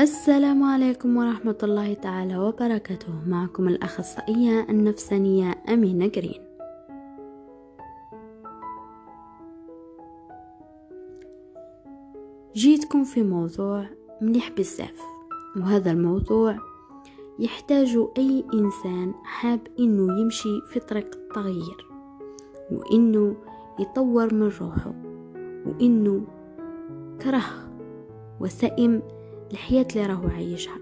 السلام عليكم ورحمة الله تعالى وبركاته. معكم الأخصائية النفسانية أمينة جرين. جيتكم في موضوع مليح بزاف وهذا الموضوع يحتاج أي إنسان حاب إنه يمشي في طريق التغيير وإنه يطور من روحه وإنه كره وسئم الحياة اللي راهو عايشها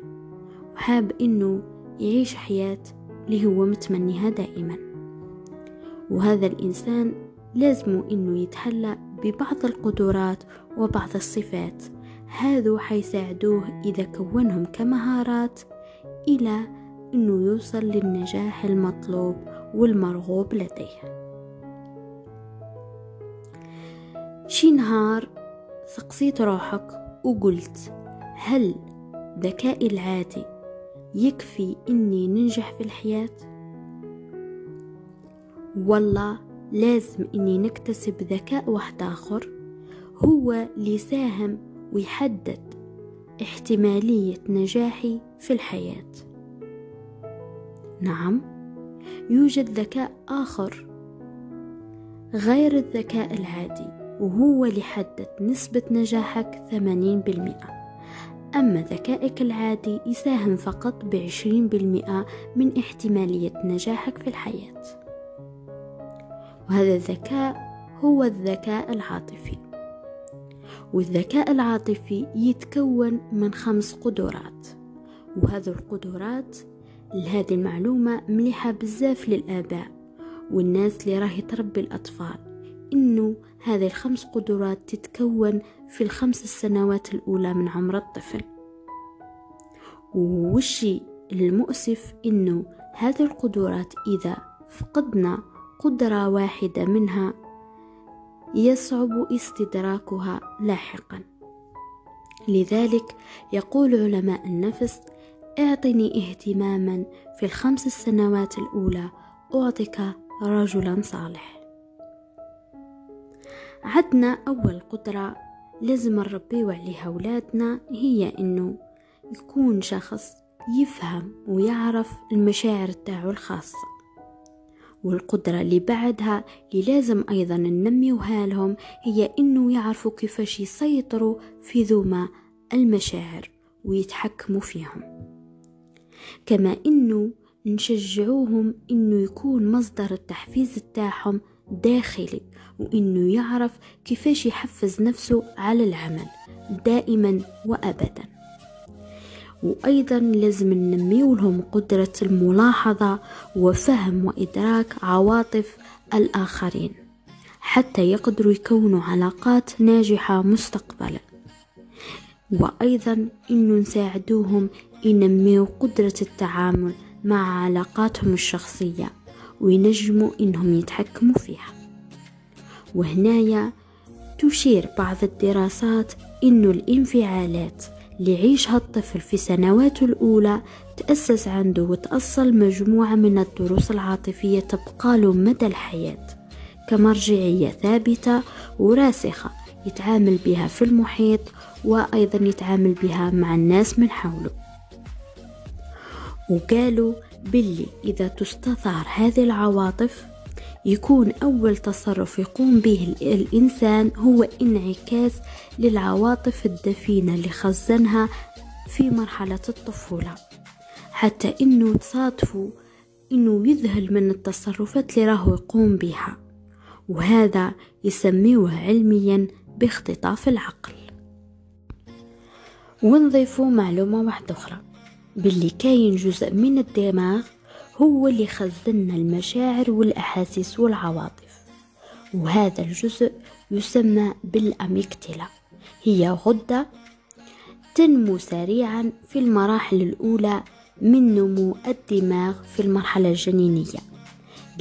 وحاب إنه يعيش حياة اللي هو متمنيها دائما. وهذا الإنسان لازم إنه يتحلى ببعض القدرات وبعض الصفات. هذو حيساعدوه إذا كونهم كمهارات إلى أنه يوصل للنجاح المطلوب والمرغوب لديه. شي نهار سقسيت روحك وقلت هل ذكائي العادي يكفي إني ننجح في الحياة؟ والله لازم إني نكتسب ذكاء واحد آخر هو اللي يساهم ويحدد احتمالية نجاحي في الحياة نعم يوجد ذكاء آخر غير الذكاء العادي وهو اللي يحدد نسبة نجاحك ثمانين بالمئة أما ذكائك العادي يساهم فقط بعشرين بالمئة من احتمالية نجاحك في الحياة. وهذا الذكاء هو الذكاء العاطفي. والذكاء العاطفي يتكون من خمس قدرات. وهذه القدرات لهذه المعلومة مليحة بزاف للآباء والناس اللي راهي تربي الأطفال. إنه هذه الخمس قدرات تتكون في الخمس السنوات الأولى من عمر الطفل. والشي المؤسف إنه هذه القدرات إذا فقدنا قدرة واحدة منها يصعب استدراكها لاحقا. لذلك يقول علماء النفس اعطني اهتماما في الخمس السنوات الأولى أعطيك رجلا صالح. عدنا أول قدرة لازم نربيو عليها أولادنا هي إنه يكون شخص يفهم ويعرف المشاعر تاعو الخاصة. والقدرة اللي بعدها اللي لازم أيضا ننميوها لهم هي إنه يعرفوا كيفاش يسيطروا في ذوما المشاعر ويتحكموا فيهم. كما إنه نشجعوهم إنه يكون مصدر التحفيز تاعهم داخلي وإنه يعرف كيفاش يحفز نفسه على العمل دائما وأبدا. وأيضا لازم ننميو لهم قدرة الملاحظة وفهم وإدراك عواطف الآخرين حتى يقدروا يكونوا علاقات ناجحة مستقبلا. وأيضا إنه نساعدوهم ينميوا قدرة التعامل مع علاقاتهم الشخصية. وينجموا إنهم يتحكموا فيها. وهنايا تشير بعض الدراسات إنه الانفعالات اللي يعيشها الطفل في سنواته الأولى تأسس عنده وتأصل مجموعة من الدروس العاطفية تبقى له مدى الحياة كمرجعية ثابتة وراسخة يتعامل بها في المحيط وأيضا يتعامل بها مع الناس من حوله. وقالوا باللي إذا تستثار هذه العواطف يكون أول تصرف يقوم به الإنسان هو انعكاس للعواطف الدفينة اللي خزنها في مرحلة الطفولة. حتى إنه تصادفوا إنه يذهل من التصرفات اللي راهو يقوم بها. وهذا يسميوه علميا باختطاف العقل. ونضيفوا معلومة واحدة أخرى. باللي كاين جزء من الدماغ هو اللي خزننا المشاعر والأحاسيس والعواطف. وهذا الجزء يسمى بالأميكتلا هي غدة تنمو سريعا في المراحل الأولى من نمو الدماغ في المرحلة الجنينية.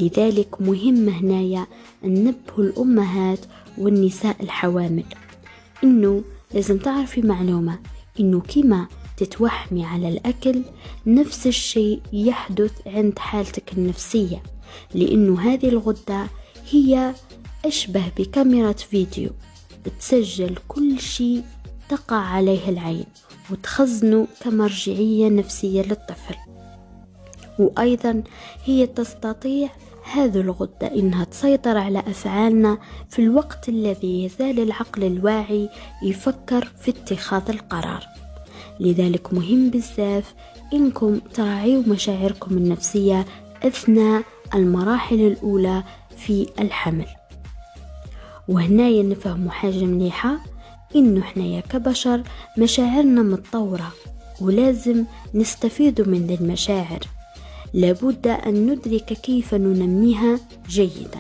لذلك مهم هنايا أن نبه الأمهات والنساء الحوامل. إنه لازم تعرفي معلومة. إنه كما تتوحمي على الأكل نفس الشيء يحدث عند حالتك النفسية لأنه هذه الغدة هي أشبه بكاميرا فيديو تسجل كل شيء تقع عليه العين وتخزنه كمرجعية نفسية للطفل. وأيضا هي تستطيع هذه الغدة إنها تسيطر على أفعالنا في الوقت الذي يزال العقل الواعي يفكر في اتخاذ القرار. لذلك مهم بزاف إنكم تراعيوا مشاعركم النفسية أثناء المراحل الأولى في الحمل. وهنايا نفهم حاجة مليحة إنه حنايا كبشر مشاعرنا متطورة ولازم نستفيد من المشاعر. لابد أن ندرك كيف ننميها جيدا.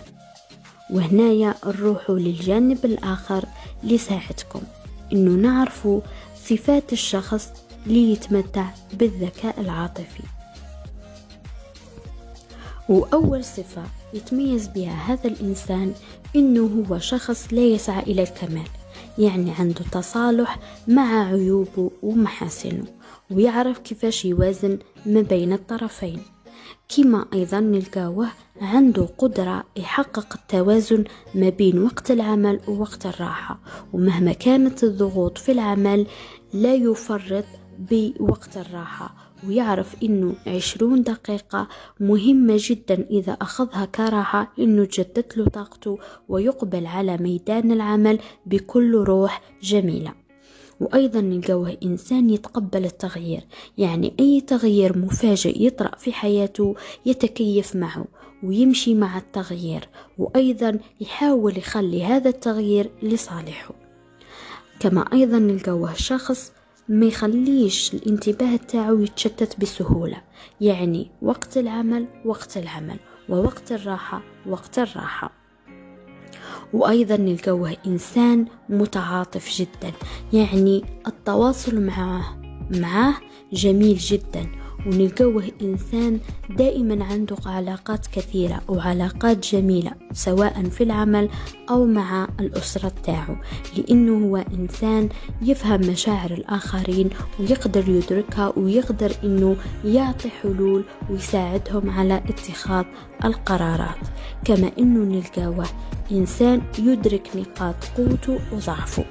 وهنايا نروح للجانب الآخر لساعدكم. إنه نعرف صفات الشخص ليتمتع بالذكاء العاطفي. وأول صفة يتميز بها هذا الإنسان إنه هو شخص لا يسعى إلى الكمال يعني عنده تصالح مع عيوبه ومحاسنه ويعرف كيفاش يوازن ما بين الطرفين. كما أيضا نلقاوه عنده قدرة يحقق التوازن ما بين وقت العمل ووقت الراحة ومهما كانت الضغوط في العمل لا يفرط بوقت الراحة ويعرف إنه عشرون دقيقة مهمة جدا إذا أخذها كراحة إنه تجدد له طاقته ويقبل على ميدان العمل بكل روح جميلة. وأيضا نلقاوه إنسان يتقبل التغيير يعني أي تغيير مفاجئ يطرأ في حياته يتكيف معه ويمشي مع التغيير وأيضا يحاول يخلي هذا التغيير لصالحه. كما أيضا نلقاوه شخص ما يخليش الانتباه تاعو يتشتت بسهولة يعني وقت العمل وقت العمل ووقت الراحة وقت الراحة. وأيضا نلقوه إنسان متعاطف جدا يعني التواصل معه معه جميل جدا. ونلقوه إنسان دائما عنده علاقات كثيرة وعلاقات جميلة سواء في العمل أو مع الأسرة تاعو لأنه هو إنسان يفهم مشاعر الآخرين ويقدر يدركها ويقدر إنه يعطي حلول ويساعدهم على اتخاذ القرارات. كما إنه نلقاوه إنسان يدرك نقاط قوته وضعفه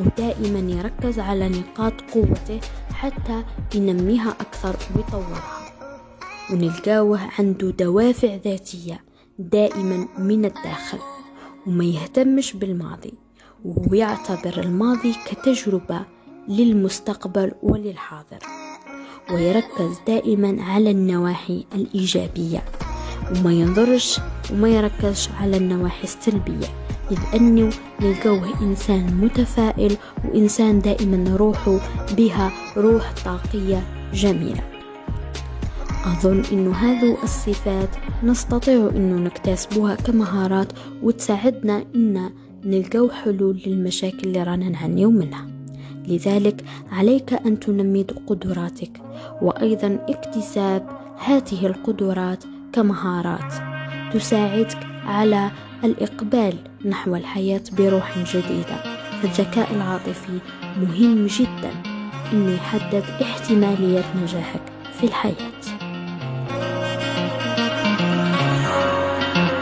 ودائما يركز على نقاط قوته حتى ينميها أكثر ويطورها ونلقاوه عنده دوافع ذاتية دائما من الداخل وما يهتمش بالماضي ويعتبر الماضي كتجربة للمستقبل وللحاضر ويركز دائما على النواحي الإيجابية وما ينظرش وما يركزش على النواحي السلبية. إذ أنه نلقوه إنسان متفائل وإنسان دائما روحه بها روح طاقية جميلة. أظن أنه هذو الصفات نستطيع أنه نكتسبها كمهارات وتساعدنا أن نلقو حلول للمشاكل اللي رانا نعانيو منها. لذلك عليك أن تنمي قدراتك وأيضا اكتساب هذه القدرات كمهارات. تساعدك على الإقبال نحو الحياة بروح جديدة. فالذكاء العاطفي مهم جدا. إنه يحدد احتمالية نجاحك في الحياة.